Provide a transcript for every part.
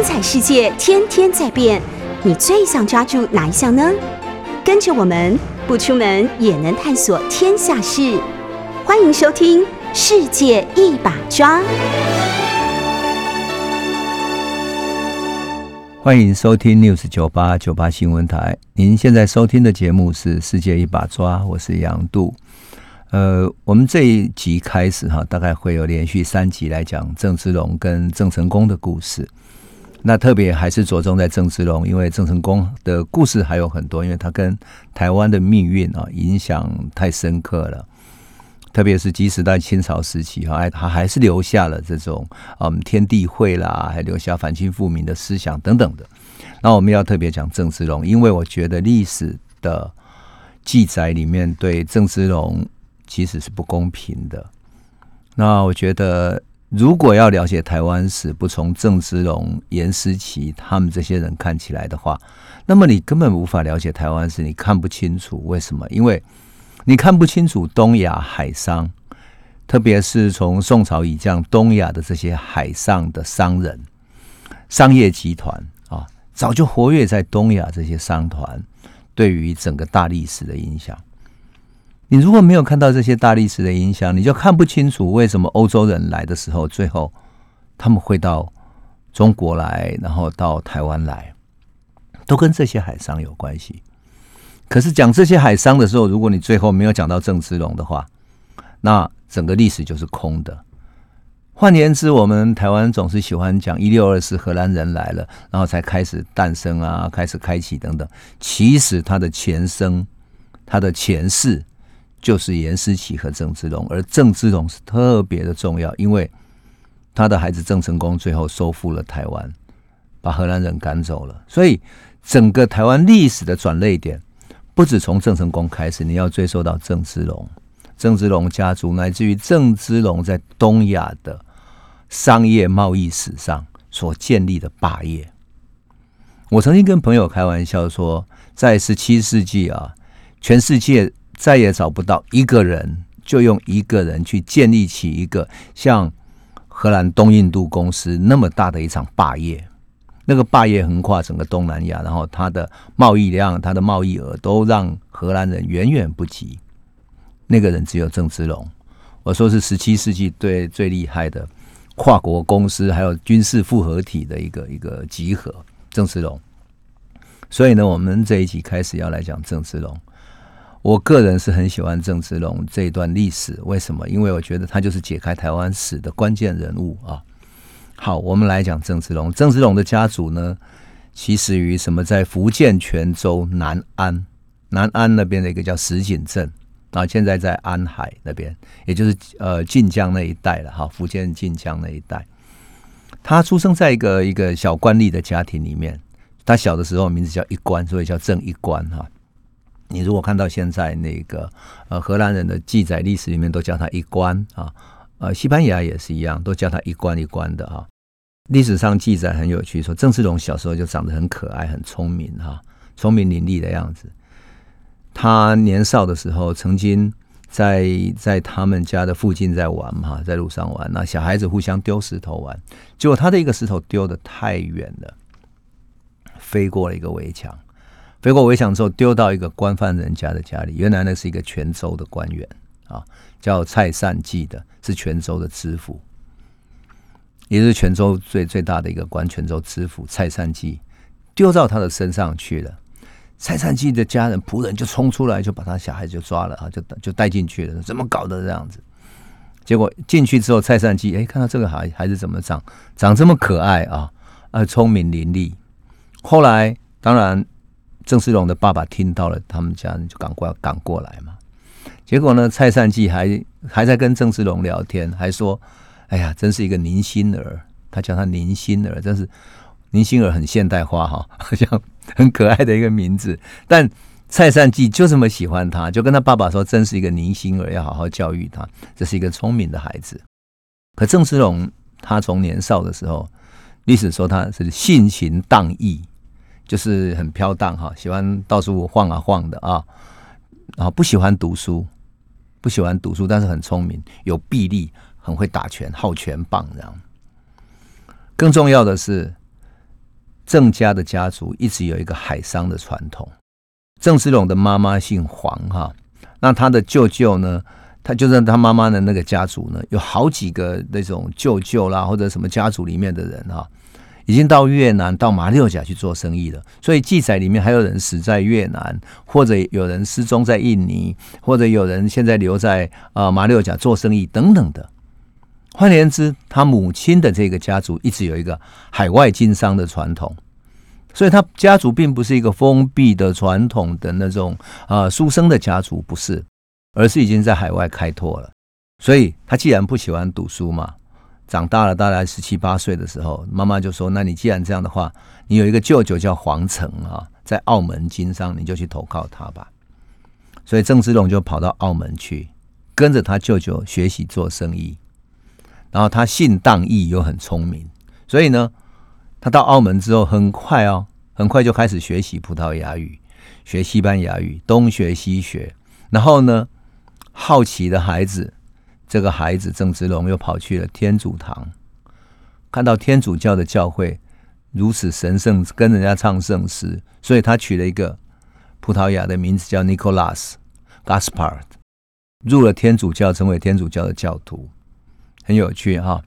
精彩世界天天在变，你最想抓住哪一项呢？跟着我们不出门也能探索天下事，欢迎收听《世界一把抓》。欢迎收听 News 九八九八新闻台。您现在收听的节目是《世界一把抓》，我是杨度。呃，我们这一集开始哈，大概会有连续三集来讲郑芝龙跟郑成功的故事。那特别还是着重在郑芝龙，因为郑成功的故事还有很多，因为他跟台湾的命运啊影响太深刻了。特别是即使在清朝时期，哈，他还是留下了这种嗯天地会啦，还留下反清复明的思想等等的。那我们要特别讲郑芝龙，因为我觉得历史的记载里面对郑芝龙其实是不公平的。那我觉得，如果要了解台湾史，不从郑芝龙、严思琪他们这些人看起来的话，那么你根本无法了解台湾史，你看不清楚为什么？因为你看不清楚东亚海商，特别是从宋朝以降东亚的这些海上的商人、商业集团啊，早就活跃在东亚这些商团对于整个大历史的影响。你如果没有看到这些大历史的影响，你就看不清楚为什么欧洲人来的时候，最后他们会到中国来，然后到台湾来，都跟这些海商有关系。可是讲这些海商的时候，如果你最后没有讲到郑芝龙的话，那整个历史就是空的。换言之，我们台湾总是喜欢讲一六二四荷兰人来了，然后才开始诞生啊，开始开启等等。其实它的前生、它的前世就是严思齐和郑芝龙，而郑芝龙是特别的重要，因为他的孩子郑成功最后收复了台湾，把荷兰人赶走了，所以整个台湾历史的转捩点。不止从郑成功开始，你要追溯到郑芝龙、郑芝龙家族，乃至于郑芝龙在东亚的商业贸易史上所建立的霸业。我曾经跟朋友开玩笑说，在十七世纪啊，全世界再也找不到一个人，就用一个人去建立起一个像荷兰东印度公司那么大的一场霸业。那个霸业横跨整个东南亚，然后它的贸易量、它的贸易额都让荷兰人远远不及。那个人只有郑芝龙，我说是十七世纪最最厉害的跨国公司，还有军事复合体的一个一个集合。郑芝龙，所以呢，我们这一集开始要来讲郑芝龙。我个人是很喜欢郑芝龙这一段历史，为什么？因为我觉得他就是解开台湾史的关键人物啊。好，我们来讲郑芝龙。郑芝龙的家族呢，起始于什么，在福建泉州南安，南安那边的一个叫石井镇啊，现在在安海那边，也就是呃晋江那一带了哈，福建晋江那一带。他出生在一个一个小官吏的家庭里面，他小的时候名字叫一官，所以叫郑一官哈。你如果看到现在那个呃荷兰人的记载历史里面，都叫他一关啊。呃，西班牙也是一样，都叫他一关一关的哈。历史上记载很有趣，说郑芝龙小时候就长得很可爱、很聪明哈，聪明伶俐的样子。他年少的时候，曾经在在他们家的附近在玩嘛，在路上玩，那小孩子互相丢石头玩，结果他的一个石头丢的太远了，飞过了一个围墙，飞过围墙之后丢到一个官犯人家的家里，原来那是一个泉州的官员啊。叫蔡善济的，是泉州的知府，也是泉州最最大的一个官。泉州知府蔡善济丢到他的身上去了，蔡善济的家人仆人就冲出来，就把他小孩就抓了啊，就就带进去了。怎么搞的这样子？结果进去之后，蔡善济哎，看到这个孩孩子怎么长长这么可爱啊，啊，聪明伶俐。后来当然郑世龙的爸爸听到了，他们家人就赶快赶过来嘛。结果呢？蔡善济还还在跟郑世龙聊天，还说：“哎呀，真是一个宁心儿。”他叫他宁心儿，真是宁心儿很现代化哈，好像很可爱的一个名字。但蔡善济就这么喜欢他，就跟他爸爸说：“真是一个宁心儿，要好好教育他，这是一个聪明的孩子。”可郑世龙他从年少的时候，历史说他是性情荡逸，就是很飘荡哈，喜欢到处晃啊晃的啊，然后不喜欢读书。不喜欢读书，但是很聪明，有臂力，很会打拳，好拳棒这样。更重要的是，郑家的家族一直有一个海商的传统。郑芝龙的妈妈姓黄哈，那他的舅舅呢，他就是他妈妈的那个家族呢，有好几个那种舅舅啦，或者什么家族里面的人哈。已经到越南、到马六甲去做生意了，所以记载里面还有人死在越南，或者有人失踪在印尼，或者有人现在留在啊马六甲做生意等等的。换言之，他母亲的这个家族一直有一个海外经商的传统，所以他家族并不是一个封闭的传统的那种啊书生的家族，不是，而是已经在海外开拓了。所以他既然不喜欢读书嘛。长大了，大概十七八岁的时候，妈妈就说：“那你既然这样的话，你有一个舅舅叫黄成啊，在澳门经商，你就去投靠他吧。”所以郑芝龙就跑到澳门去，跟着他舅舅学习做生意。然后他信荡义又很聪明，所以呢，他到澳门之后，很快哦，很快就开始学习葡萄牙语、学西班牙语，东学西学。然后呢，好奇的孩子。这个孩子郑芝龙又跑去了天主堂，看到天主教的教会如此神圣，跟人家唱圣诗，所以他取了一个葡萄牙的名字叫 Nicolas Gaspard，入了天主教，成为天主教的教徒，很有趣哈。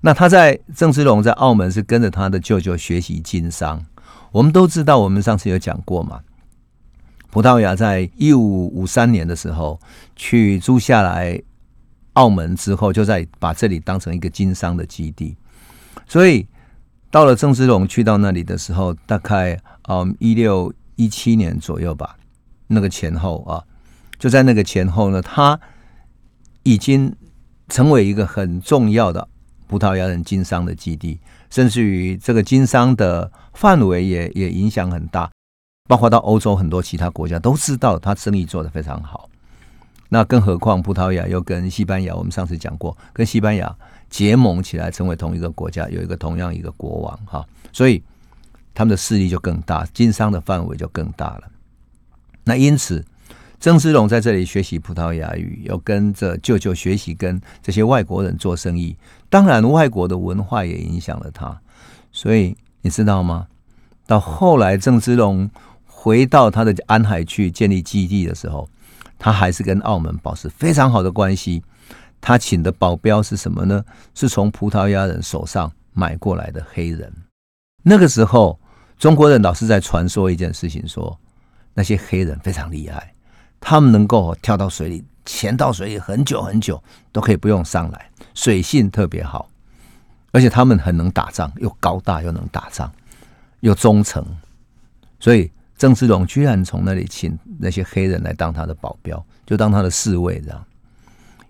那他在郑芝龙在澳门是跟着他的舅舅学习经商。我们都知道，我们上次有讲过嘛，葡萄牙在一五五三年的时候去租下来。澳门之后，就在把这里当成一个经商的基地，所以到了郑芝龙去到那里的时候，大概嗯一六一七年左右吧，那个前后啊，就在那个前后呢，他已经成为一个很重要的葡萄牙人经商的基地，甚至于这个经商的范围也也影响很大，包括到欧洲很多其他国家都知道他生意做得非常好。那更何况葡萄牙又跟西班牙，我们上次讲过，跟西班牙结盟起来，成为同一个国家，有一个同样一个国王哈，所以他们的势力就更大，经商的范围就更大了。那因此，郑芝龙在这里学习葡萄牙语，又跟着舅舅学习跟这些外国人做生意，当然外国的文化也影响了他。所以你知道吗？到后来郑芝龙回到他的安海去建立基地的时候。他还是跟澳门保持非常好的关系。他请的保镖是什么呢？是从葡萄牙人手上买过来的黑人。那个时候，中国人老是在传说一件事情，说那些黑人非常厉害，他们能够跳到水里，潜到水里很久很久都可以不用上来，水性特别好，而且他们很能打仗，又高大又能打仗，又忠诚，所以。郑芝龙居然从那里请那些黑人来当他的保镖，就当他的侍卫这样。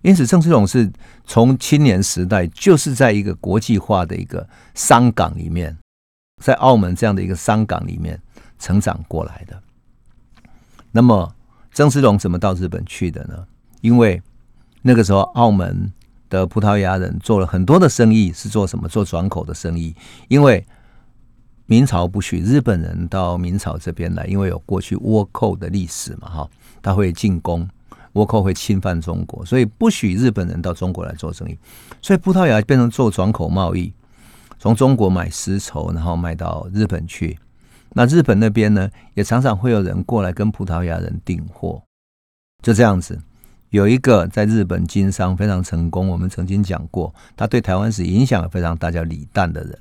因此，郑芝龙是从青年时代就是在一个国际化的一个商港里面，在澳门这样的一个商港里面成长过来的。那么，郑芝龙怎么到日本去的呢？因为那个时候，澳门的葡萄牙人做了很多的生意，是做什么？做转口的生意，因为。明朝不许日本人到明朝这边来，因为有过去倭寇的历史嘛，哈，他会进攻，倭寇会侵犯中国，所以不许日本人到中国来做生意。所以葡萄牙变成做转口贸易，从中国买丝绸，然后卖到日本去。那日本那边呢，也常常会有人过来跟葡萄牙人订货，就这样子。有一个在日本经商非常成功，我们曾经讲过，他对台湾史影响非常大，叫李旦的人。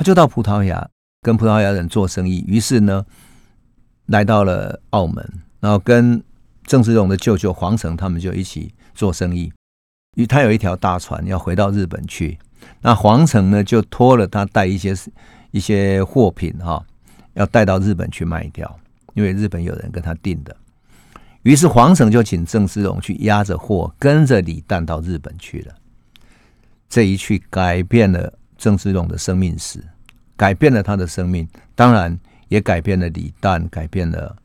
他就到葡萄牙跟葡萄牙人做生意，于是呢，来到了澳门，然后跟郑芝龙的舅舅黄成他们就一起做生意。因为他有一条大船要回到日本去，那黄成呢就托了他带一些一些货品哈，要带到日本去卖掉，因为日本有人跟他订的。于是黄成就请郑芝龙去压着货，跟着李旦到日本去了。这一去改变了。郑芝龙的生命史改变了他的生命，当然也改变了李旦，改变了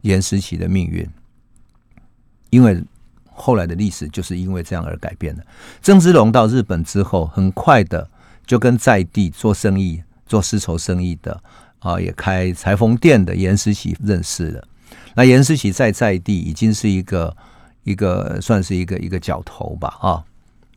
严思琪的命运。因为后来的历史就是因为这样而改变的。郑芝龙到日本之后，很快的就跟在地做生意、做丝绸生意的啊，也开裁缝店的严思琪认识了。那严思琪在在地已经是一个一个算是一个一个角头吧啊，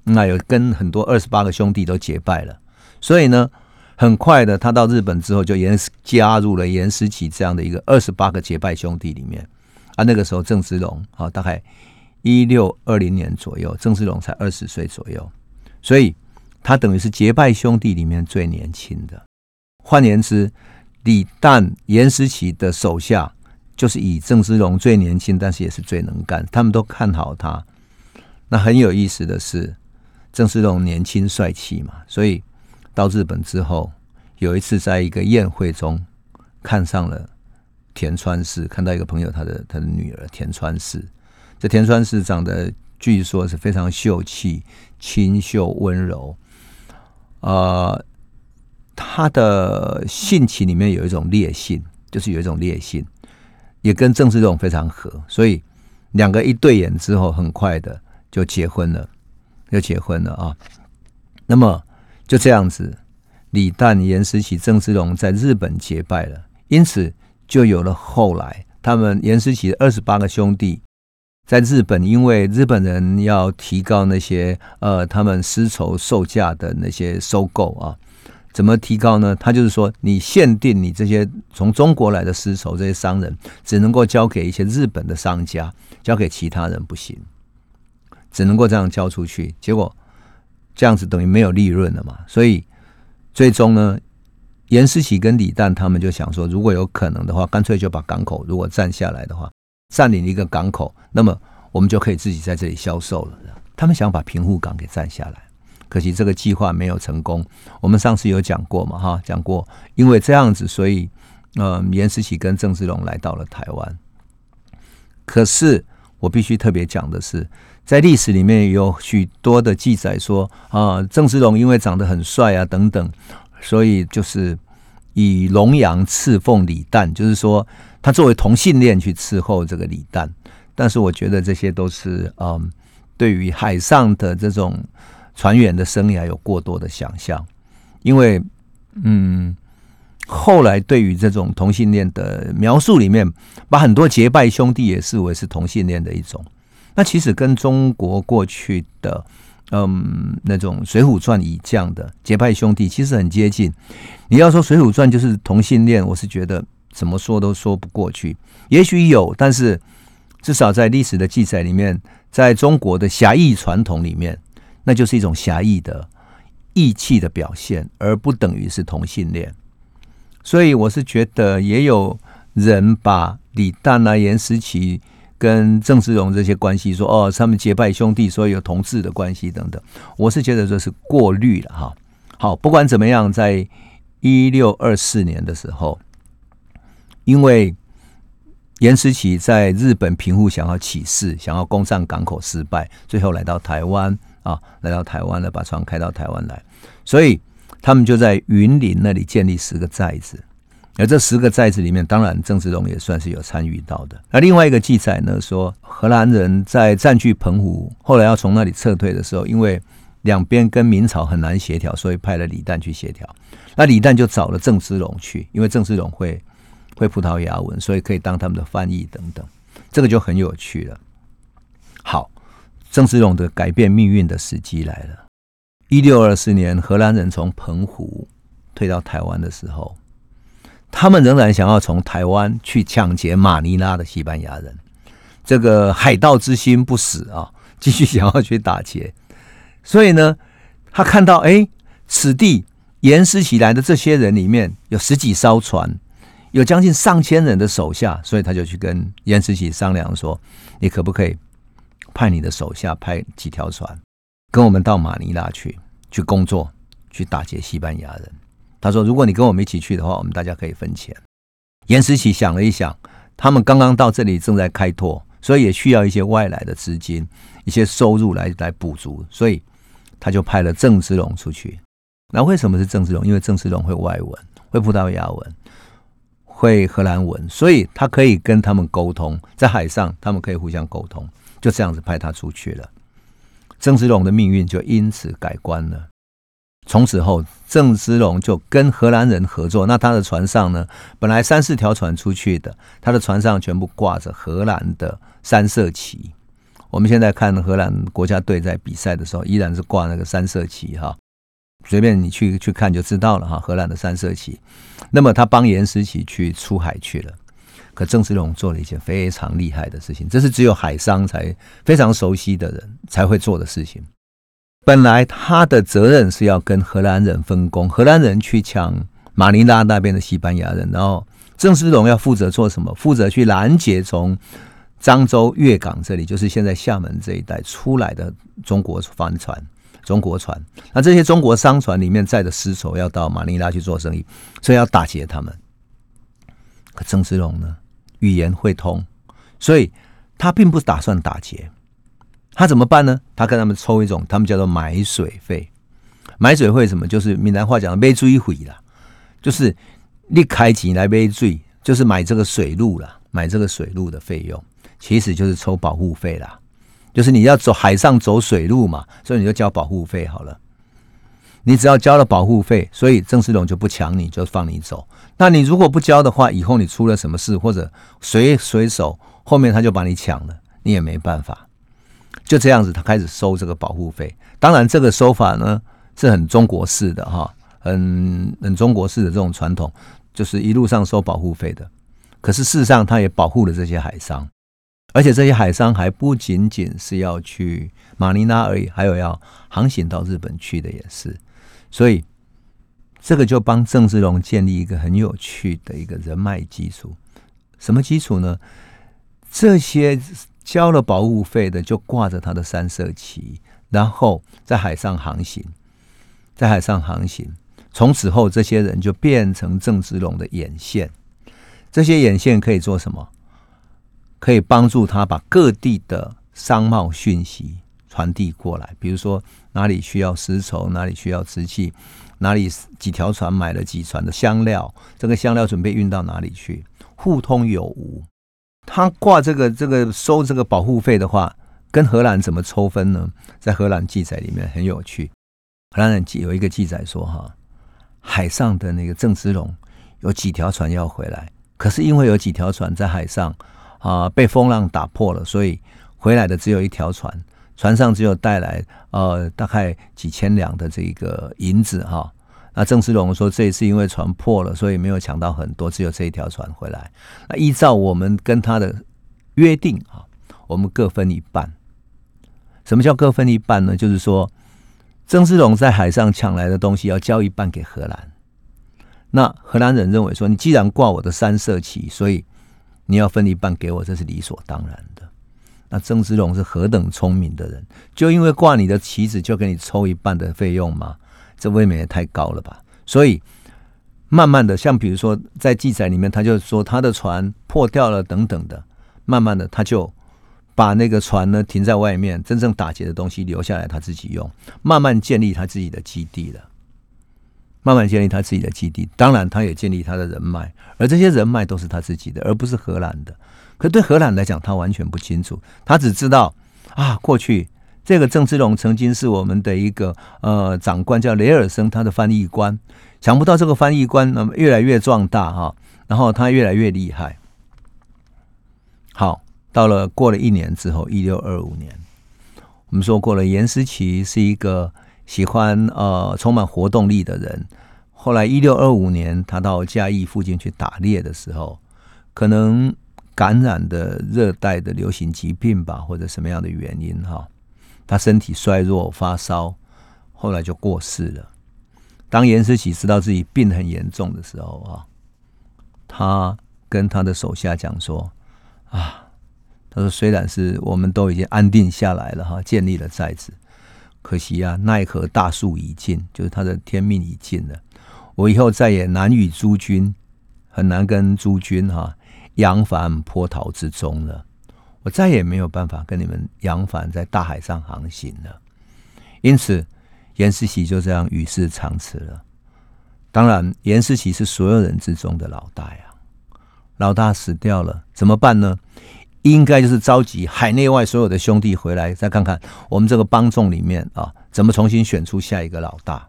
那有跟很多二十八个兄弟都结拜了。所以呢，很快的，他到日本之后就严加入了严思齐这样的一个二十八个结拜兄弟里面。啊，那个时候郑芝龙啊，大概一六二零年左右，郑芝龙才二十岁左右，所以他等于是结拜兄弟里面最年轻的。换言之，李旦、严思齐的手下就是以郑芝龙最年轻，但是也是最能干，他们都看好他。那很有意思的是，郑芝龙年轻帅气嘛，所以。到日本之后，有一次在一个宴会中看上了田川氏，看到一个朋友他的他的女儿田川氏。这田川氏长得据说是非常秀气、清秀、温柔。呃，他的性情里面有一种烈性，就是有一种烈性，也跟郑志龙非常合，所以两个一对眼之后，很快的就结婚了，就结婚了啊。那么。就这样子，李旦、严思齐、郑芝龙在日本结拜了，因此就有了后来他们严思齐二十八个兄弟在日本，因为日本人要提高那些呃他们丝绸售价的那些收购啊，怎么提高呢？他就是说，你限定你这些从中国来的丝绸，这些商人只能够交给一些日本的商家，交给其他人不行，只能够这样交出去。结果。这样子等于没有利润了嘛？所以最终呢，严思琪跟李旦他们就想说，如果有可能的话，干脆就把港口如果占下来的话，占领一个港口，那么我们就可以自己在这里销售了。他们想把平户港给占下来，可惜这个计划没有成功。我们上次有讲过嘛？哈，讲过，因为这样子，所以呃，严思琪跟郑芝龙来到了台湾。可是我必须特别讲的是。在历史里面有许多的记载说啊，郑芝龙因为长得很帅啊等等，所以就是以龙阳侍奉李旦，就是说他作为同性恋去伺候这个李旦。但是我觉得这些都是嗯，对于海上的这种船员的生涯有过多的想象，因为嗯，后来对于这种同性恋的描述里面，把很多结拜兄弟也视为是同性恋的一种。那其实跟中国过去的嗯那种《水浒传》以降的结拜兄弟其实很接近。你要说《水浒传》就是同性恋，我是觉得怎么说都说不过去。也许有，但是至少在历史的记载里面，在中国的侠义传统里面，那就是一种侠义的义气的表现，而不等于是同性恋。所以我是觉得也有人把李旦啊、严思齐。跟郑芝龙这些关系说哦，他们结拜兄弟，所以有同志的关系等等。我是觉得这是过滤了哈。好，不管怎么样，在一六二四年的时候，因为严思齐在日本平户想要起事，想要攻占港口失败，最后来到台湾啊，来到台湾了，把船开到台湾来，所以他们就在云林那里建立十个寨子。而这十个寨子里面，当然郑芝龙也算是有参与到的。那另外一个记载呢，说荷兰人在占据澎湖，后来要从那里撤退的时候，因为两边跟明朝很难协调，所以派了李旦去协调。那李旦就找了郑芝龙去，因为郑芝龙会会葡萄牙文，所以可以当他们的翻译等等。这个就很有趣了。好，郑芝龙的改变命运的时机来了。一六二四年，荷兰人从澎湖退到台湾的时候。他们仍然想要从台湾去抢劫马尼拉的西班牙人，这个海盗之心不死啊，继续想要去打劫。所以呢，他看到哎，此地严思起来的这些人里面有十几艘船，有将近上千人的手下，所以他就去跟严思起商量说：“你可不可以派你的手下派几条船，跟我们到马尼拉去，去工作，去打劫西班牙人？”他说：“如果你跟我们一起去的话，我们大家可以分钱。”严思琪想了一想，他们刚刚到这里正在开拓，所以也需要一些外来的资金、一些收入来来补足，所以他就派了郑芝龙出去。那为什么是郑芝龙？因为郑芝龙会外文，会葡萄牙文，会荷兰文，所以他可以跟他们沟通，在海上他们可以互相沟通。就这样子派他出去了，郑芝龙的命运就因此改观了。从此后，郑芝龙就跟荷兰人合作。那他的船上呢，本来三四条船出去的，他的船上全部挂着荷兰的三色旗。我们现在看荷兰国家队在比赛的时候，依然是挂那个三色旗哈。随便你去去看就知道了哈。荷兰的三色旗，那么他帮严思齐去出海去了。可郑芝龙做了一件非常厉害的事情，这是只有海商才非常熟悉的人才会做的事情。本来他的责任是要跟荷兰人分工，荷兰人去抢马尼拉那边的西班牙人，然后郑芝龙要负责做什么？负责去拦截从漳州粤港这里，就是现在厦门这一带出来的中国帆船、中国船。那这些中国商船里面载的丝绸要到马尼拉去做生意，所以要打劫他们。可郑芝龙呢？语言会通，所以他并不打算打劫。他怎么办呢？他跟他们抽一种，他们叫做买水费。买水费什么？就是闽南话讲的“买水费”啦，就是你开钱来买水，就是买这个水路啦，买这个水路的费用，其实就是抽保护费啦。就是你要走海上走水路嘛，所以你就交保护费好了。你只要交了保护费，所以郑世龙就不抢你，就放你走。那你如果不交的话，以后你出了什么事，或者随随手后面他就把你抢了，你也没办法。就这样子，他开始收这个保护费。当然，这个收法呢是很中国式的哈，很很中国式的这种传统，就是一路上收保护费的。可是事实上，他也保护了这些海商，而且这些海商还不仅仅是要去马尼拉而已，还有要航行到日本去的也是。所以，这个就帮郑芝龙建立一个很有趣的一个人脉基础。什么基础呢？这些交了保护费的，就挂着他的三色旗，然后在海上航行，在海上航行。从此后，这些人就变成郑芝龙的眼线。这些眼线可以做什么？可以帮助他把各地的商贸讯息。传递过来，比如说哪里需要丝绸，哪里需要瓷器，哪里几条船买了几船的香料，这个香料准备运到哪里去，互通有无。他挂这个这个收这个保护费的话，跟荷兰怎么抽分呢？在荷兰记载里面很有趣，荷兰人记有一个记载说，哈，海上的那个郑芝龙有几条船要回来，可是因为有几条船在海上啊被风浪打破了，所以回来的只有一条船。船上只有带来呃大概几千两的这个银子哈，那郑芝龙说这一次因为船破了，所以没有抢到很多，只有这一条船回来。那依照我们跟他的约定啊，我们各分一半。什么叫各分一半呢？就是说郑芝龙在海上抢来的东西要交一半给荷兰。那荷兰人认为说，你既然挂我的三色旗，所以你要分一半给我，这是理所当然的。那郑芝龙是何等聪明的人，就因为挂你的旗子就给你抽一半的费用吗？这未免也太高了吧！所以慢慢的，像比如说在记载里面，他就说他的船破掉了等等的，慢慢的他就把那个船呢停在外面，真正打劫的东西留下来他自己用，慢慢建立他自己的基地了，慢慢建立他自己的基地。当然，他也建立他的人脉，而这些人脉都是他自己的，而不是荷兰的。可对荷兰来讲，他完全不清楚，他只知道啊，过去这个郑芝龙曾经是我们的一个呃长官，叫雷尔森，他的翻译官。想不到这个翻译官那么越来越壮大哈，然后他越来越厉害。好，到了过了一年之后，一六二五年，我们说过了，严思齐是一个喜欢呃充满活动力的人。后来一六二五年，他到嘉义附近去打猎的时候，可能。感染的热带的流行疾病吧，或者什么样的原因哈，他身体衰弱发烧，后来就过世了。当严思齐知道自己病很严重的时候啊，他跟他的手下讲说啊，他说虽然是我们都已经安定下来了哈，建立了寨子，可惜啊，奈何大树已尽，就是他的天命已尽了。我以后再也难与诸君，很难跟诸君哈。扬帆波涛之中了，我再也没有办法跟你们扬帆在大海上航行了。因此，严思琪就这样与世长辞了。当然，严思琪是所有人之中的老大呀。老大死掉了，怎么办呢？应该就是召集海内外所有的兄弟回来，再看看我们这个帮众里面啊，怎么重新选出下一个老大？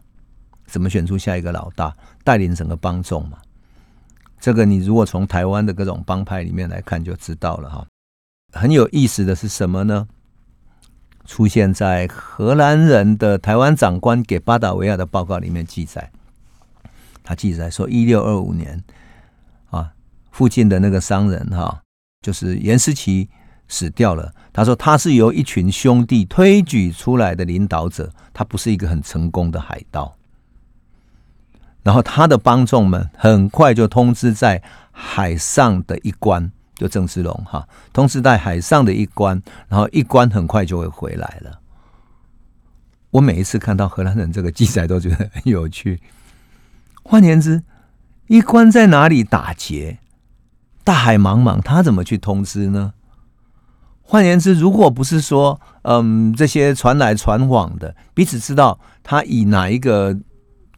怎么选出下一个老大，带领整个帮众嘛？这个你如果从台湾的各种帮派里面来看，就知道了哈。很有意思的是什么呢？出现在荷兰人的台湾长官给巴达维亚的报告里面记载。他记载说，一六二五年啊，附近的那个商人哈，就是严思琪死掉了。他说他是由一群兄弟推举出来的领导者，他不是一个很成功的海盗。然后他的帮众们很快就通知在海上的一关，就郑芝龙哈，同时在海上的一关，然后一关很快就会回来了。我每一次看到荷兰人这个记载，都觉得很有趣。换言之，一关在哪里打劫？大海茫茫，他怎么去通知呢？换言之，如果不是说，嗯，这些传来传往的彼此知道他以哪一个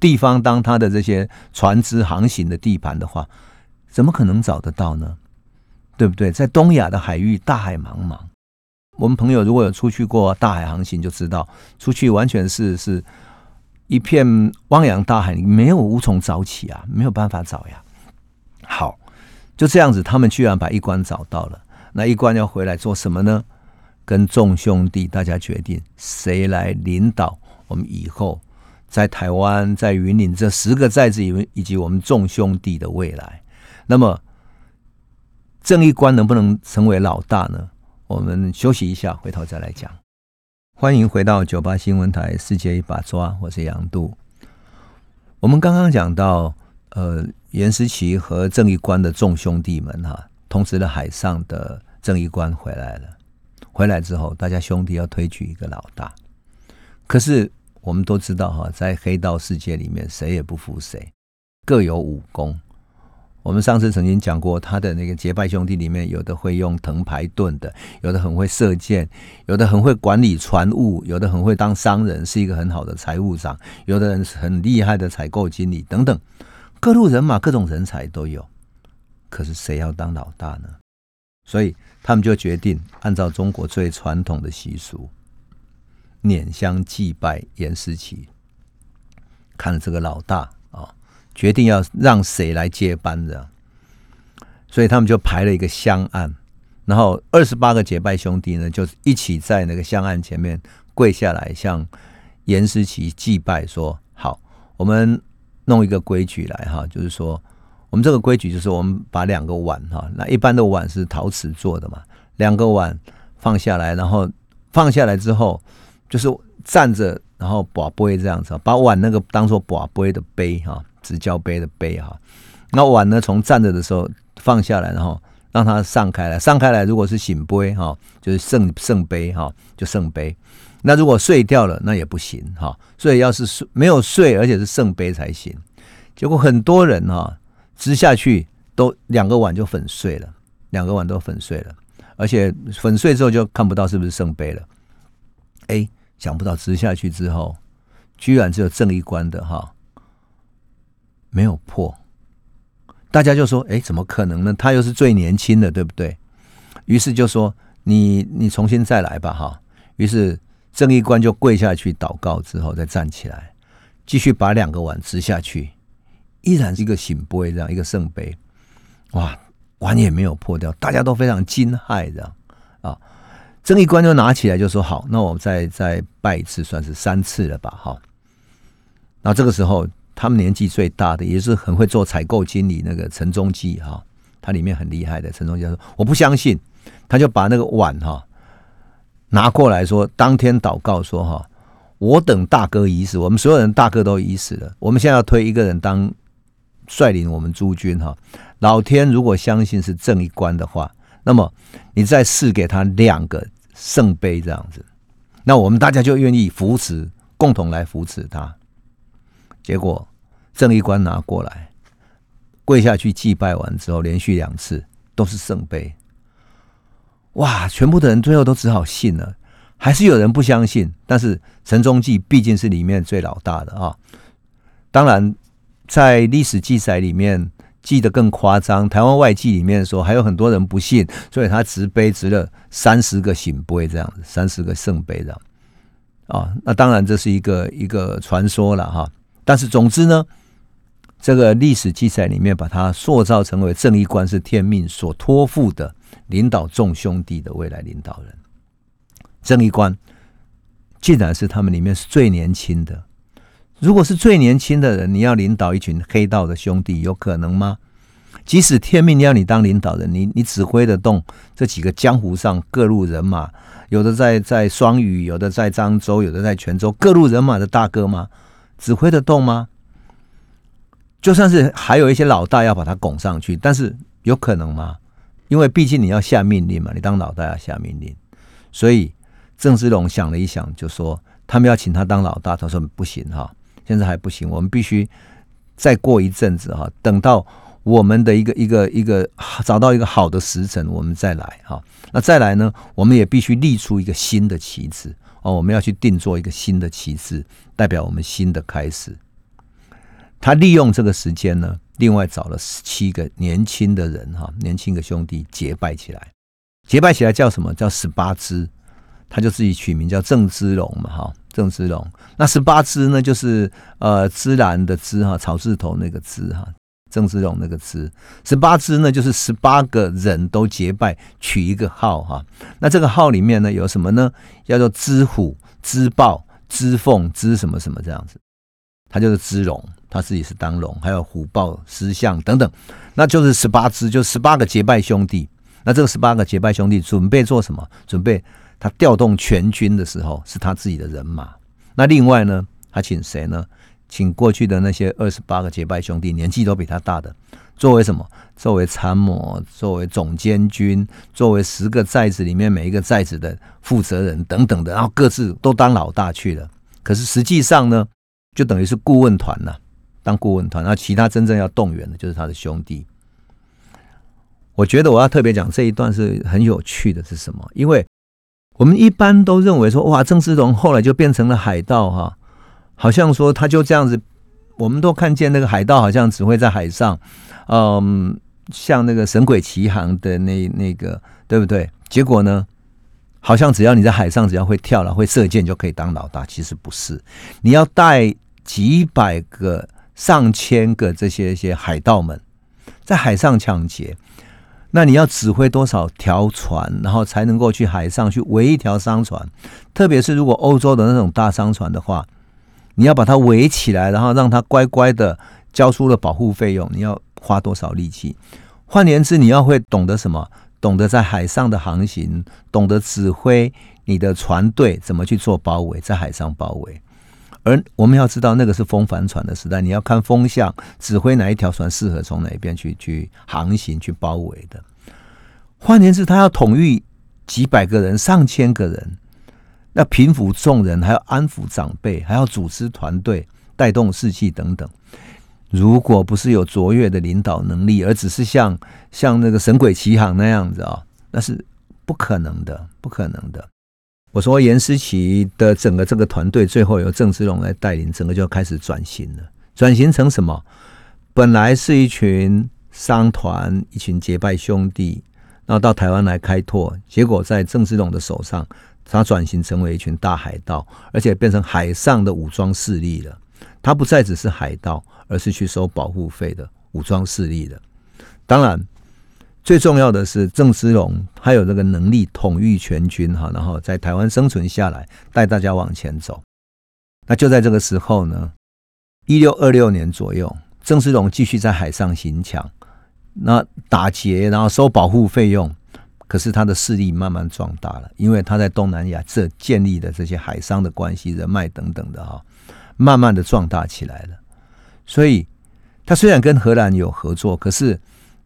地方当他的这些船只航行的地盘的话，怎么可能找得到呢？对不对？在东亚的海域，大海茫茫，我们朋友如果有出去过大海航行，就知道出去完全是是。一片汪洋大海，没有无从找起啊，没有办法找呀。好，就这样子，他们居然把一关找到了。那一关要回来做什么呢？跟众兄弟大家决定，谁来领导我们以后在台湾、在云岭这十个寨子以以及我们众兄弟的未来。那么，正义官能不能成为老大呢？我们休息一下，回头再来讲。欢迎回到九八新闻台《世界一把抓》，我是杨度。我们刚刚讲到，呃，严思琪和正义官的众兄弟们哈，同时的海上的正义官回来了。回来之后，大家兄弟要推举一个老大。可是我们都知道哈，在黑道世界里面，谁也不服谁，各有武功。我们上次曾经讲过，他的那个结拜兄弟里面，有的会用藤牌盾的，有的很会射箭，有的很会管理船务，有的很会当商人，是一个很好的财务长，有的人是很厉害的采购经理等等，各路人马、各种人才都有。可是谁要当老大呢？所以他们就决定按照中国最传统的习俗，捻香祭拜严思琪，看了这个老大。决定要让谁来接班的，所以他们就排了一个香案，然后二十八个结拜兄弟呢，就是一起在那个香案前面跪下来，向严思琪祭拜，说：“好，我们弄一个规矩来哈，就是说，我们这个规矩就是我们把两个碗哈，那一般的碗是陶瓷做的嘛，两个碗放下来，然后放下来之后，就是站着，然后把杯这样子，把碗那个当做把杯的杯哈。”直交杯的杯哈，那碗呢？从站着的时候放下来，然后让它上开来，上开来。如果是醒杯哈，就是圣圣杯哈，就圣杯。那如果碎掉了，那也不行哈。所以要是没有碎，而且是圣杯才行。结果很多人哈，直下去都两个碗就粉碎了，两个碗都粉碎了，而且粉碎之后就看不到是不是圣杯了。哎，想不到直下去之后，居然只有正一关的哈。没有破，大家就说：“哎，怎么可能呢？他又是最年轻的，对不对？”于是就说：“你你重新再来吧，哈。”于是正义官就跪下去祷告，之后再站起来，继续把两个碗直下去，依然是一个醒杯，这样一个圣杯，哇，碗也没有破掉，大家都非常惊骇，这样啊。正义官就拿起来就说：“好，那我们再再拜一次，算是三次了吧，哈。”那这个时候。他们年纪最大的，也是很会做采购经理那个陈忠基哈，他里面很厉害的。陈忠基说：“我不相信。”他就把那个碗哈拿过来说：“当天祷告说哈，我等大哥已死，我们所有人大哥都已死了。我们现在要推一个人当率领我们诸军哈。老天如果相信是正一官的话，那么你再赐给他两个圣杯这样子，那我们大家就愿意扶持，共同来扶持他。结果。”正义官拿过来，跪下去祭拜完之后，连续两次都是圣杯。哇！全部的人最后都只好信了，还是有人不相信。但是陈忠记毕竟是里面最老大的啊。当然，在历史记载里面记得更夸张，台湾外记里面说还有很多人不信，所以他执杯执了三十个醒杯这样子，三十个圣杯这样。啊，那当然这是一个一个传说了哈。但是总之呢。这个历史记载里面，把他塑造成为正义观是天命所托付的领导众兄弟的未来领导人。正义观竟然是他们里面是最年轻的。如果是最年轻的人，你要领导一群黑道的兄弟，有可能吗？即使天命要你当领导人，你你指挥得动这几个江湖上各路人马，有的在在双屿，有的在漳州，有的在泉州，各路人马的大哥吗？指挥得动吗？就算是还有一些老大要把他拱上去，但是有可能吗？因为毕竟你要下命令嘛，你当老大要下命令，所以郑芝龙想了一想，就说他们要请他当老大，他说不行哈，现在还不行，我们必须再过一阵子哈，等到我们的一个一个一个找到一个好的时辰，我们再来哈。那再来呢，我们也必须立出一个新的旗帜哦，我们要去定做一个新的旗帜，代表我们新的开始。他利用这个时间呢，另外找了十七个年轻的人哈，年轻的兄弟结拜起来，结拜起来叫什么叫十八支？他就自己取名叫郑芝龙嘛哈，郑芝龙。那十八支呢，就是呃芝兰的芝哈，草字头那个芝哈，郑芝龙那个芝。十八支呢，就是十八个人都结拜取一个号哈。那这个号里面呢，有什么呢？叫做知虎、知豹、知凤、知什么什么这样子。他就是芝龙，他自己是当龙，还有虎豹、狮象等等，那就是十八支，就十八个结拜兄弟。那这个十八个结拜兄弟准备做什么？准备他调动全军的时候，是他自己的人马。那另外呢，他请谁呢？请过去的那些二十八个结拜兄弟，年纪都比他大的，作为什么？作为参谋，作为总监军，作为十个寨子里面每一个寨子的负责人等等的，然后各自都当老大去了。可是实际上呢？就等于是顾问团呐，当顾问团，那其他真正要动员的，就是他的兄弟。我觉得我要特别讲这一段是很有趣的，是什么？因为我们一般都认为说，哇，郑芝龙后来就变成了海盗哈，好像说他就这样子，我们都看见那个海盗好像只会在海上，嗯，像那个神鬼奇航的那那个，对不对？结果呢？好像只要你在海上，只要会跳了、会射箭，就可以当老大。其实不是，你要带几百个、上千个这些些海盗们在海上抢劫，那你要指挥多少条船，然后才能够去海上去围一条商船？特别是如果欧洲的那种大商船的话，你要把它围起来，然后让它乖乖的交出了保护费用，你要花多少力气？换言之，你要会懂得什么？懂得在海上的航行，懂得指挥你的船队怎么去做包围，在海上包围。而我们要知道，那个是风帆船的时代，你要看风向，指挥哪一条船适合从哪一边去去航行、去包围的。换言之，他要统御几百个人、上千个人，那平抚众人，还要安抚长辈，还要组织团队、带动士气等等。如果不是有卓越的领导能力，而只是像像那个神鬼奇航那样子啊，那是不可能的，不可能的。我说严思琪的整个这个团队，最后由郑芝龙来带领，整个就开始转型了。转型成什么？本来是一群商团，一群结拜兄弟，然后到台湾来开拓，结果在郑芝龙的手上，他转型成为一群大海盗，而且变成海上的武装势力了。他不再只是海盗。而是去收保护费的武装势力的，当然最重要的是郑芝龙，他有这个能力统御全军哈，然后在台湾生存下来，带大家往前走。那就在这个时候呢，一六二六年左右，郑芝龙继续在海上行抢，那打劫，然后收保护费用。可是他的势力慢慢壮大了，因为他在东南亚这建立的这些海商的关系、人脉等等的哈，慢慢的壮大起来了。所以，他虽然跟荷兰有合作，可是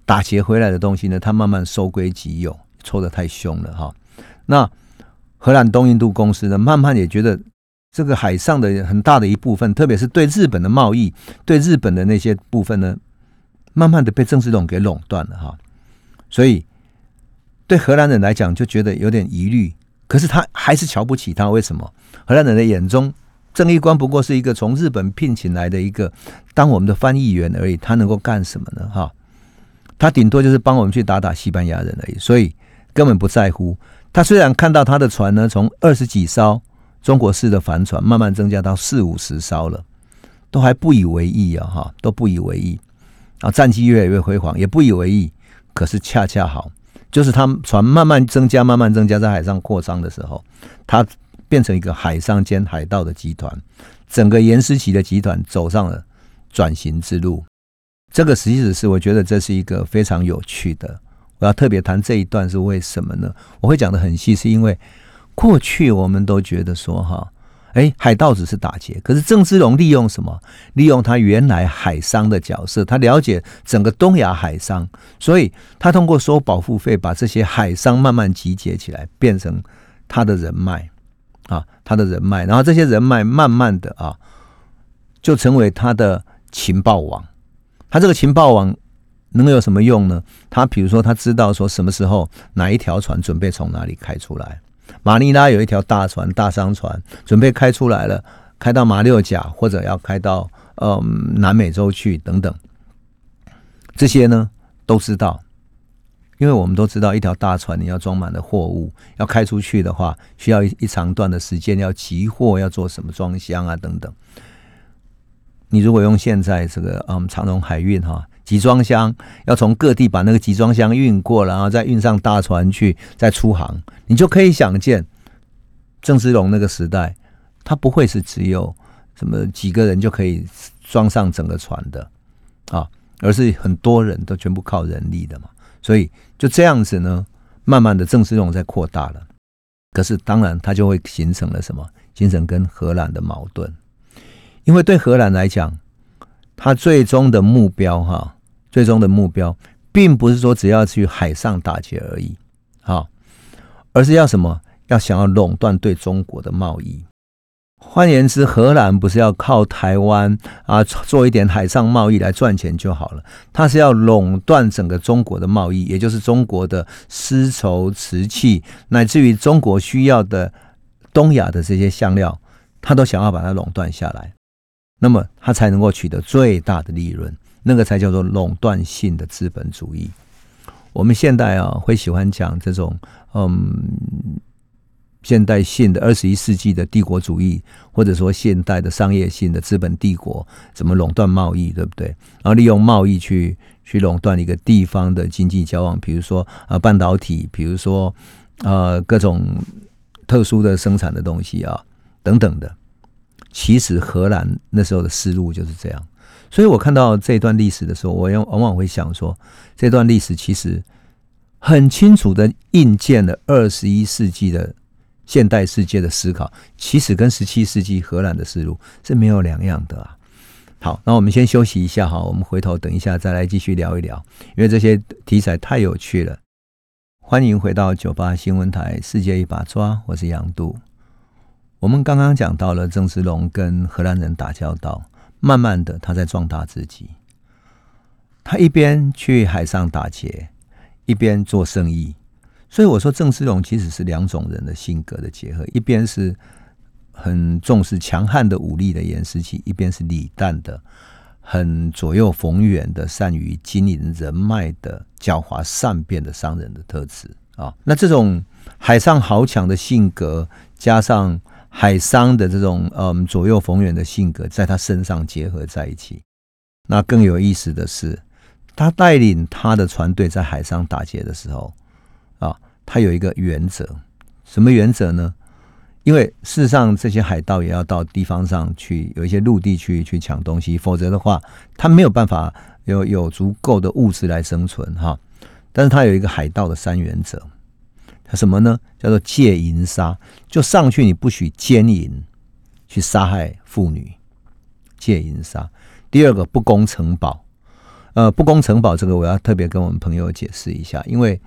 打劫回来的东西呢，他慢慢收归己有，抽的太凶了哈。那荷兰东印度公司呢，慢慢也觉得这个海上的很大的一部分，特别是对日本的贸易，对日本的那些部分呢，慢慢的被郑世龙给垄断了哈。所以，对荷兰人来讲，就觉得有点疑虑。可是他还是瞧不起他，为什么？荷兰人的眼中。郑义官不过是一个从日本聘请来的一个当我们的翻译员而已，他能够干什么呢？哈，他顶多就是帮我们去打打西班牙人而已，所以根本不在乎。他虽然看到他的船呢，从二十几艘中国式的帆船慢慢增加到四五十艘了，都还不以为意啊，哈，都不以为意。啊战绩越来越辉煌，也不以为意。可是恰恰好，就是他船慢慢增加、慢慢增加，在海上扩张的时候，他。变成一个海上兼海盗的集团，整个严思琪的集团走上了转型之路。这个实际是我觉得这是一个非常有趣的。我要特别谈这一段是为什么呢？我会讲的很细，是因为过去我们都觉得说哈。哎，海盗只是打劫，可是郑芝龙利用什么？利用他原来海商的角色，他了解整个东亚海商，所以他通过收保护费，把这些海商慢慢集结起来，变成他的人脉啊，他的人脉，然后这些人脉慢慢的啊，就成为他的情报网。他这个情报网能有什么用呢？他比如说，他知道说什么时候哪一条船准备从哪里开出来。马尼拉有一条大船，大商船准备开出来了，开到马六甲或者要开到呃南美洲去等等，这些呢都知道，因为我们都知道，一条大船你要装满了货物，要开出去的话，需要一一长段的时间，要集货，要做什么装箱啊等等。你如果用现在这个嗯长荣海运哈。集装箱要从各地把那个集装箱运过，然后再运上大船去，再出航。你就可以想见，郑芝龙那个时代，他不会是只有什么几个人就可以装上整个船的啊，而是很多人都全部靠人力的嘛。所以就这样子呢，慢慢的郑芝龙在扩大了。可是当然，他就会形成了什么？形成跟荷兰的矛盾，因为对荷兰来讲。他最终的目标，哈，最终的目标，并不是说只要去海上打劫而已，好，而是要什么？要想要垄断对中国的贸易。换言之，荷兰不是要靠台湾啊做一点海上贸易来赚钱就好了，它是要垄断整个中国的贸易，也就是中国的丝绸、瓷器，乃至于中国需要的东亚的这些香料，他都想要把它垄断下来。那么他才能够取得最大的利润，那个才叫做垄断性的资本主义。我们现代啊，会喜欢讲这种嗯，现代性的二十一世纪的帝国主义，或者说现代的商业性的资本帝国，怎么垄断贸易，对不对？然后利用贸易去去垄断一个地方的经济交往，比如说啊半导体，比如说呃各种特殊的生产的东西啊等等的。其实荷兰那时候的思路就是这样，所以我看到这段历史的时候，我往往会想说，这段历史其实很清楚的印证了二十一世纪的现代世界的思考，其实跟十七世纪荷兰的思路是没有两样的啊。好，那我们先休息一下哈，我们回头等一下再来继续聊一聊，因为这些题材太有趣了。欢迎回到九八新闻台，世界一把抓，我是杨度。我们刚刚讲到了郑芝龙跟荷兰人打交道，慢慢的他在壮大自己。他一边去海上打劫，一边做生意。所以我说郑芝龙其实是两种人的性格的结合，一边是很重视强悍的武力的严思琪，一边是李旦的很左右逢源的善于经营人脉的狡猾善变的商人的特质啊。那这种海上豪强的性格加上。海商的这种嗯左右逢源的性格，在他身上结合在一起。那更有意思的是，他带领他的船队在海上打劫的时候，啊，他有一个原则，什么原则呢？因为事实上，这些海盗也要到地方上去，有一些陆地去去抢东西，否则的话，他没有办法有有足够的物资来生存哈。但是他有一个海盗的三原则。什么呢？叫做戒淫杀，就上去你不许奸淫，去杀害妇女，戒淫杀。第二个不攻城堡，呃，不攻城堡这个我要特别跟我们朋友解释一下，因为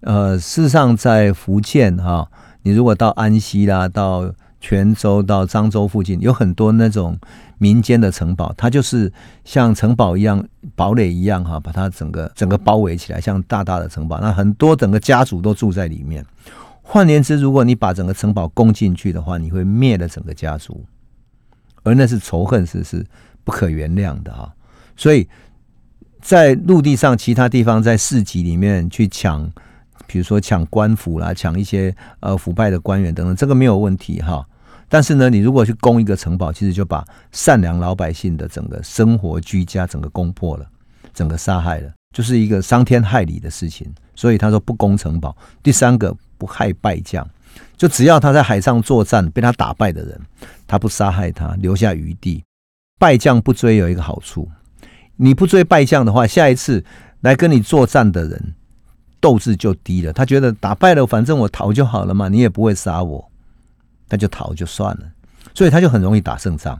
呃，事实上在福建哈，你如果到安溪啦，到泉州、到漳州附近，有很多那种。民间的城堡，它就是像城堡一样、堡垒一样哈，把它整个整个包围起来，像大大的城堡。那很多整个家族都住在里面。换言之，如果你把整个城堡攻进去的话，你会灭了整个家族，而那是仇恨，是是不可原谅的哈。所以在陆地上，其他地方在市集里面去抢，比如说抢官府啦，抢一些呃腐败的官员等等，这个没有问题哈。但是呢，你如果去攻一个城堡，其实就把善良老百姓的整个生活居家整个攻破了，整个杀害了，就是一个伤天害理的事情。所以他说不攻城堡。第三个不害败将，就只要他在海上作战被他打败的人，他不杀害他，留下余地。败将不追有一个好处，你不追败将的话，下一次来跟你作战的人斗志就低了。他觉得打败了，反正我逃就好了嘛，你也不会杀我，那就逃就算了。所以他就很容易打胜仗。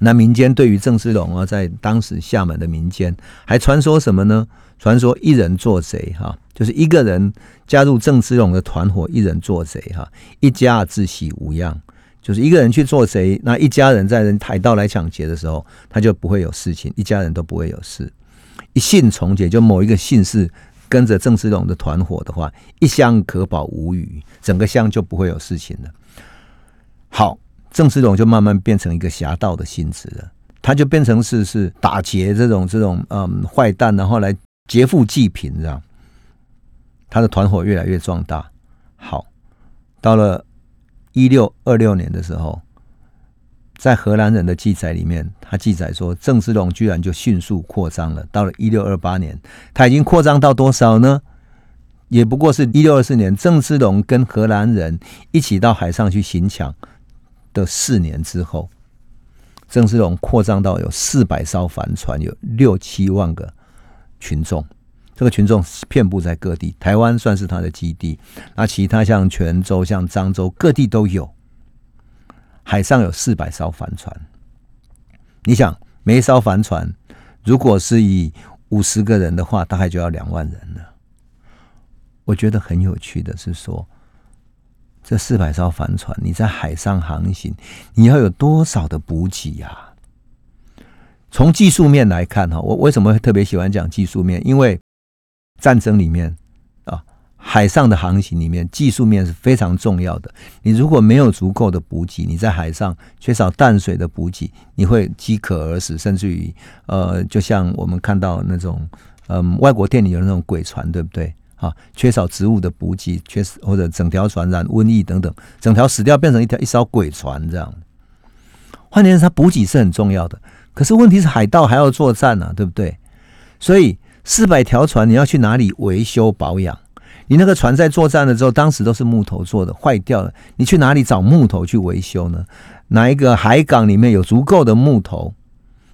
那民间对于郑芝龙啊，在当时厦门的民间还传说什么呢？传说一人做贼哈，就是一个人加入郑芝龙的团伙，一人做贼哈，一家自喜无恙。就是一个人去做贼，那一家人在人抬刀来抢劫的时候，他就不会有事情，一家人都不会有事。一姓从劫，就某一个姓氏跟着郑芝龙的团伙的话，一乡可保无虞，整个乡就不会有事情了。好。郑芝龙就慢慢变成一个侠盗的性质了，他就变成是是打劫这种这种嗯坏蛋，然后来劫富济贫这样。他的团伙越来越壮大。好，到了一六二六年的时候，在荷兰人的记载里面，他记载说郑芝龙居然就迅速扩张了。到了一六二八年，他已经扩张到多少呢？也不过是一六二四年，郑芝龙跟荷兰人一起到海上去行抢。的四年之后，郑芝龙扩张到有四百艘帆船，有六七万个群众。这个群众遍布在各地，台湾算是他的基地。那其他像泉州、像漳州，各地都有。海上有四百艘帆船，你想，每一艘帆船如果是以五十个人的话，大概就要两万人了。我觉得很有趣的是说。这四百艘帆船，你在海上航行，你要有多少的补给呀？从技术面来看，哈，我为什么会特别喜欢讲技术面？因为战争里面啊，海上的航行里面，技术面是非常重要的。你如果没有足够的补给，你在海上缺少淡水的补给，你会饥渴而死，甚至于呃，就像我们看到那种嗯，外国电影有那种鬼船，对不对？啊，缺少植物的补给，缺或者整条船染瘟疫等等，整条死掉变成一条一艘鬼船这样。换言之，它补给是很重要的。可是问题是海盗还要作战呢，对不对？所以四百条船你要去哪里维修保养？你那个船在作战的时候，当时都是木头做的，坏掉了，你去哪里找木头去维修呢？哪一个海港里面有足够的木头，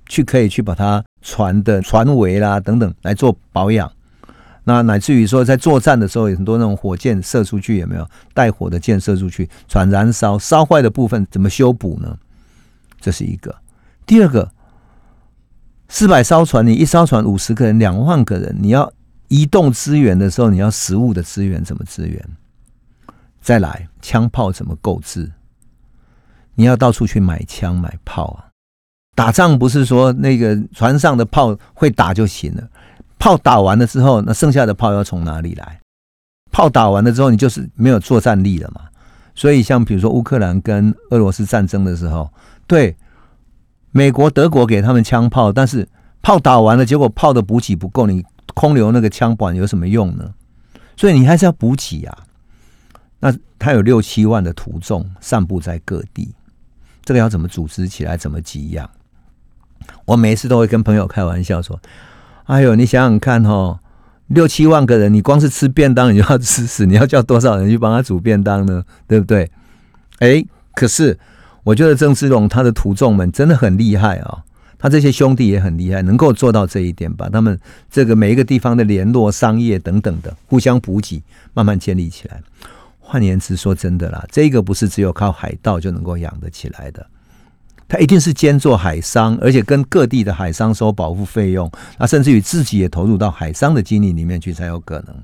去可以去把它船的船围啦等等来做保养？那乃至于说，在作战的时候，有很多那种火箭射出去，有没有带火的箭射出去，船燃烧，烧坏的部分怎么修补呢？这是一个。第二个，四百艘船，你一艘船五十个人，两万个人，你要移动资源的时候，你要食物的资源怎么资源？再来，枪炮怎么购置？你要到处去买枪买炮啊！打仗不是说那个船上的炮会打就行了。炮打完了之后，那剩下的炮要从哪里来？炮打完了之后，你就是没有作战力了嘛。所以，像比如说乌克兰跟俄罗斯战争的时候，对美国、德国给他们枪炮，但是炮打完了，结果炮的补给不够，你空留那个枪管有什么用呢？所以你还是要补给啊。那他有六七万的徒众散布在各地，这个要怎么组织起来？怎么给养？我每次都会跟朋友开玩笑说。哎呦，你想想看哦，六七万个人，你光是吃便当，你就要吃死，你要叫多少人去帮他煮便当呢？对不对？哎，可是我觉得郑芝龙他的徒众们真的很厉害啊，他这些兄弟也很厉害，能够做到这一点，把他们这个每一个地方的联络、商业等等的互相补给，慢慢建立起来。换言之，说真的啦，这个不是只有靠海盗就能够养得起来的。他一定是兼做海商，而且跟各地的海商收保护费用，那甚至于自己也投入到海商的经营里面去才有可能。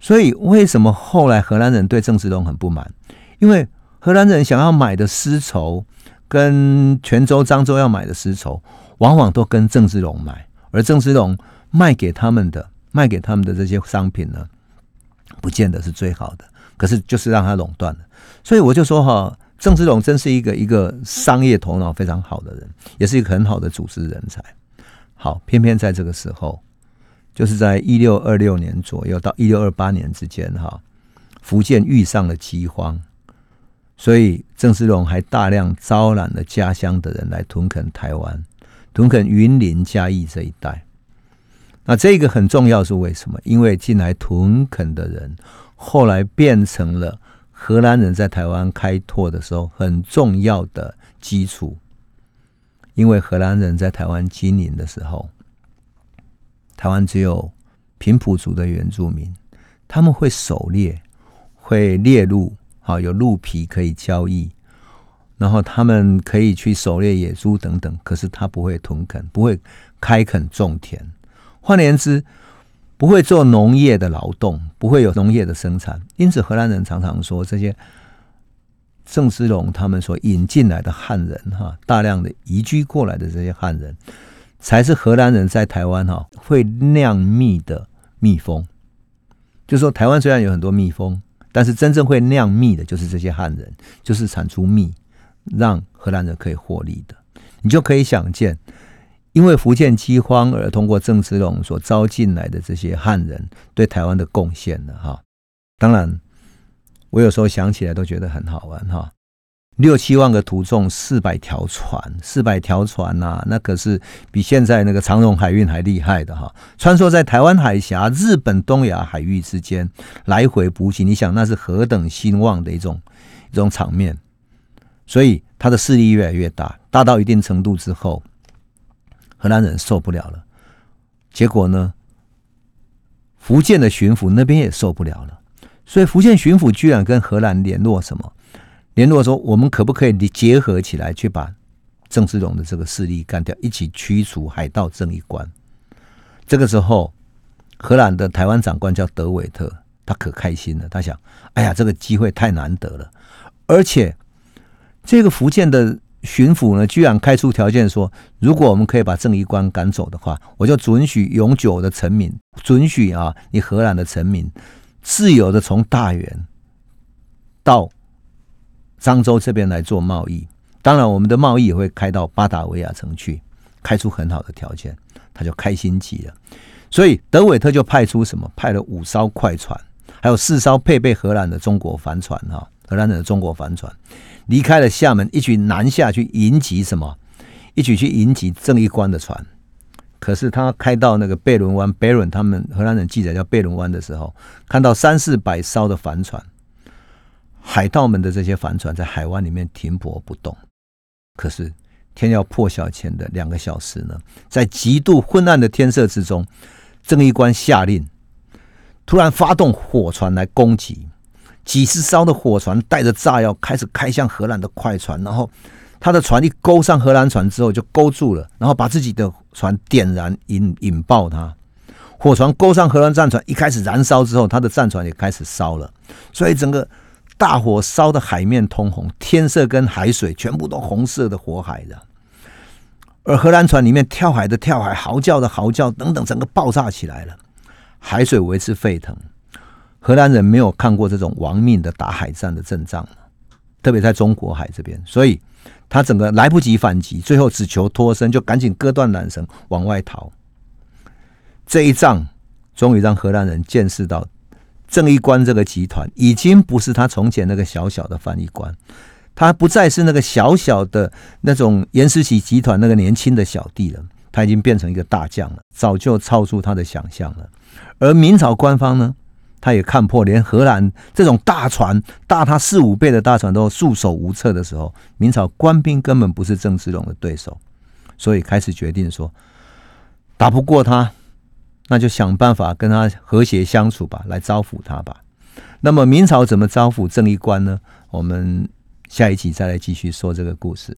所以，为什么后来荷兰人对郑芝龙很不满？因为荷兰人想要买的丝绸，跟泉州、漳州要买的丝绸，往往都跟郑芝龙买，而郑芝龙卖给他们的、卖给他们的这些商品呢，不见得是最好的。可是，就是让他垄断了。所以，我就说哈。郑芝龙真是一个一个商业头脑非常好的人，也是一个很好的组织人才。好，偏偏在这个时候，就是在一六二六年左右到一六二八年之间，哈，福建遇上了饥荒，所以郑芝龙还大量招揽了家乡的人来屯垦台湾，屯垦云林嘉义这一带。那这个很重要是为什么？因为进来屯垦的人，后来变成了。荷兰人在台湾开拓的时候很重要的基础。因为荷兰人在台湾经营的时候，台湾只有平埔族的原住民，他们会狩猎，会猎鹿，好有鹿皮可以交易，然后他们可以去狩猎野猪等等。可是他不会屯垦，不会开垦种田，换言之，不会做农业的劳动，不会有农业的生产。因此，荷兰人常常说这些。郑芝龙他们所引进来的汉人，哈，大量的移居过来的这些汉人，才是荷兰人在台湾哈会酿蜜的蜜蜂。就说台湾虽然有很多蜜蜂，但是真正会酿蜜的，就是这些汉人，就是产出蜜，让荷兰人可以获利的。你就可以想见，因为福建饥荒而通过郑芝龙所招进来的这些汉人对台湾的贡献的哈。当然。我有时候想起来都觉得很好玩哈，六七万个徒众，四百条船，四百条船呐，那可是比现在那个长荣海运还厉害的哈。穿梭在台湾海峡、日本东亚海域之间来回补给，你想那是何等兴旺的一种一种场面。所以他的势力越来越大，大到一定程度之后，荷兰人受不了了。结果呢，福建的巡抚那边也受不了了。所以福建巡抚居然跟荷兰联络什么？联络说我们可不可以结合起来，去把郑芝龙的这个势力干掉，一起驱除海盗正义官。这个时候，荷兰的台湾长官叫德韦特，他可开心了。他想：哎呀，这个机会太难得了，而且这个福建的巡抚呢，居然开出条件说，如果我们可以把正义官赶走的话，我就准许永久的臣民，准许啊，你荷兰的臣民。自由的从大元到漳州这边来做贸易，当然我们的贸易也会开到巴达维亚城去，开出很好的条件，他就开心极了。所以德韦特就派出什么？派了五艘快船，还有四艘配备荷兰的中国帆船哈，荷兰人的中国帆船离开了厦门，一起南下去迎击什么？一起去迎击正义官的船。可是他开到那个贝伦湾，贝伦他们荷兰人记载叫贝伦湾的时候，看到三四百艘的帆船，海盗们的这些帆船在海湾里面停泊不动。可是天要破晓前的两个小时呢，在极度昏暗的天色之中，正义官下令，突然发动火船来攻击，几十艘的火船带着炸药开始开向荷兰的快船，然后。他的船一勾上荷兰船之后就勾住了，然后把自己的船点燃引引爆它。火船勾上荷兰战船，一开始燃烧之后，他的战船也开始烧了，所以整个大火烧的海面通红，天色跟海水全部都红色的火海的。而荷兰船里面跳海的跳海，嚎叫的嚎叫等等，整个爆炸起来了，海水为之沸腾。荷兰人没有看过这种亡命的打海战的阵仗，特别在中国海这边，所以。他整个来不及反击，最后只求脱身，就赶紧割断缆绳往外逃。这一仗终于让荷兰人见识到正义官这个集团已经不是他从前那个小小的翻译官，他不再是那个小小的那种严思琪集团那个年轻的小弟了，他已经变成一个大将了，早就超出他的想象了。而明朝官方呢？他也看破，连荷兰这种大船大他四五倍的大船都束手无策的时候，明朝官兵根本不是郑芝龙的对手，所以开始决定说，打不过他，那就想办法跟他和谐相处吧，来招抚他吧。那么明朝怎么招抚正义官呢？我们下一集再来继续说这个故事。